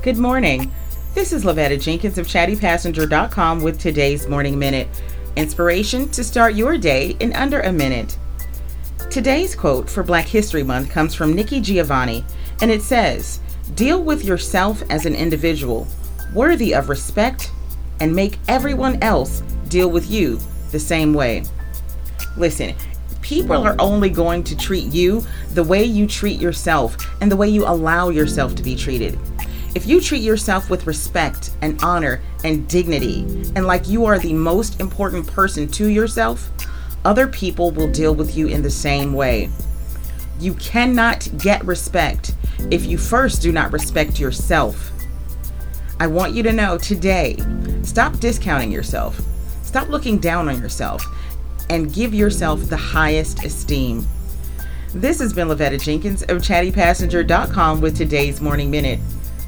Good morning. This is Lavetta Jenkins of chattypassenger.com with today's Morning Minute. Inspiration to start your day in under a minute. Today's quote for Black History Month comes from Nikki Giovanni, and it says, Deal with yourself as an individual, worthy of respect, and make everyone else deal with you the same way. Listen, people are only going to treat you the way you treat yourself and the way you allow yourself to be treated. If you treat yourself with respect and honor and dignity, and like you are the most important person to yourself, other people will deal with you in the same way. You cannot get respect if you first do not respect yourself. I want you to know today stop discounting yourself, stop looking down on yourself, and give yourself the highest esteem. This has been Lavetta Jenkins of chattypassenger.com with today's Morning Minute.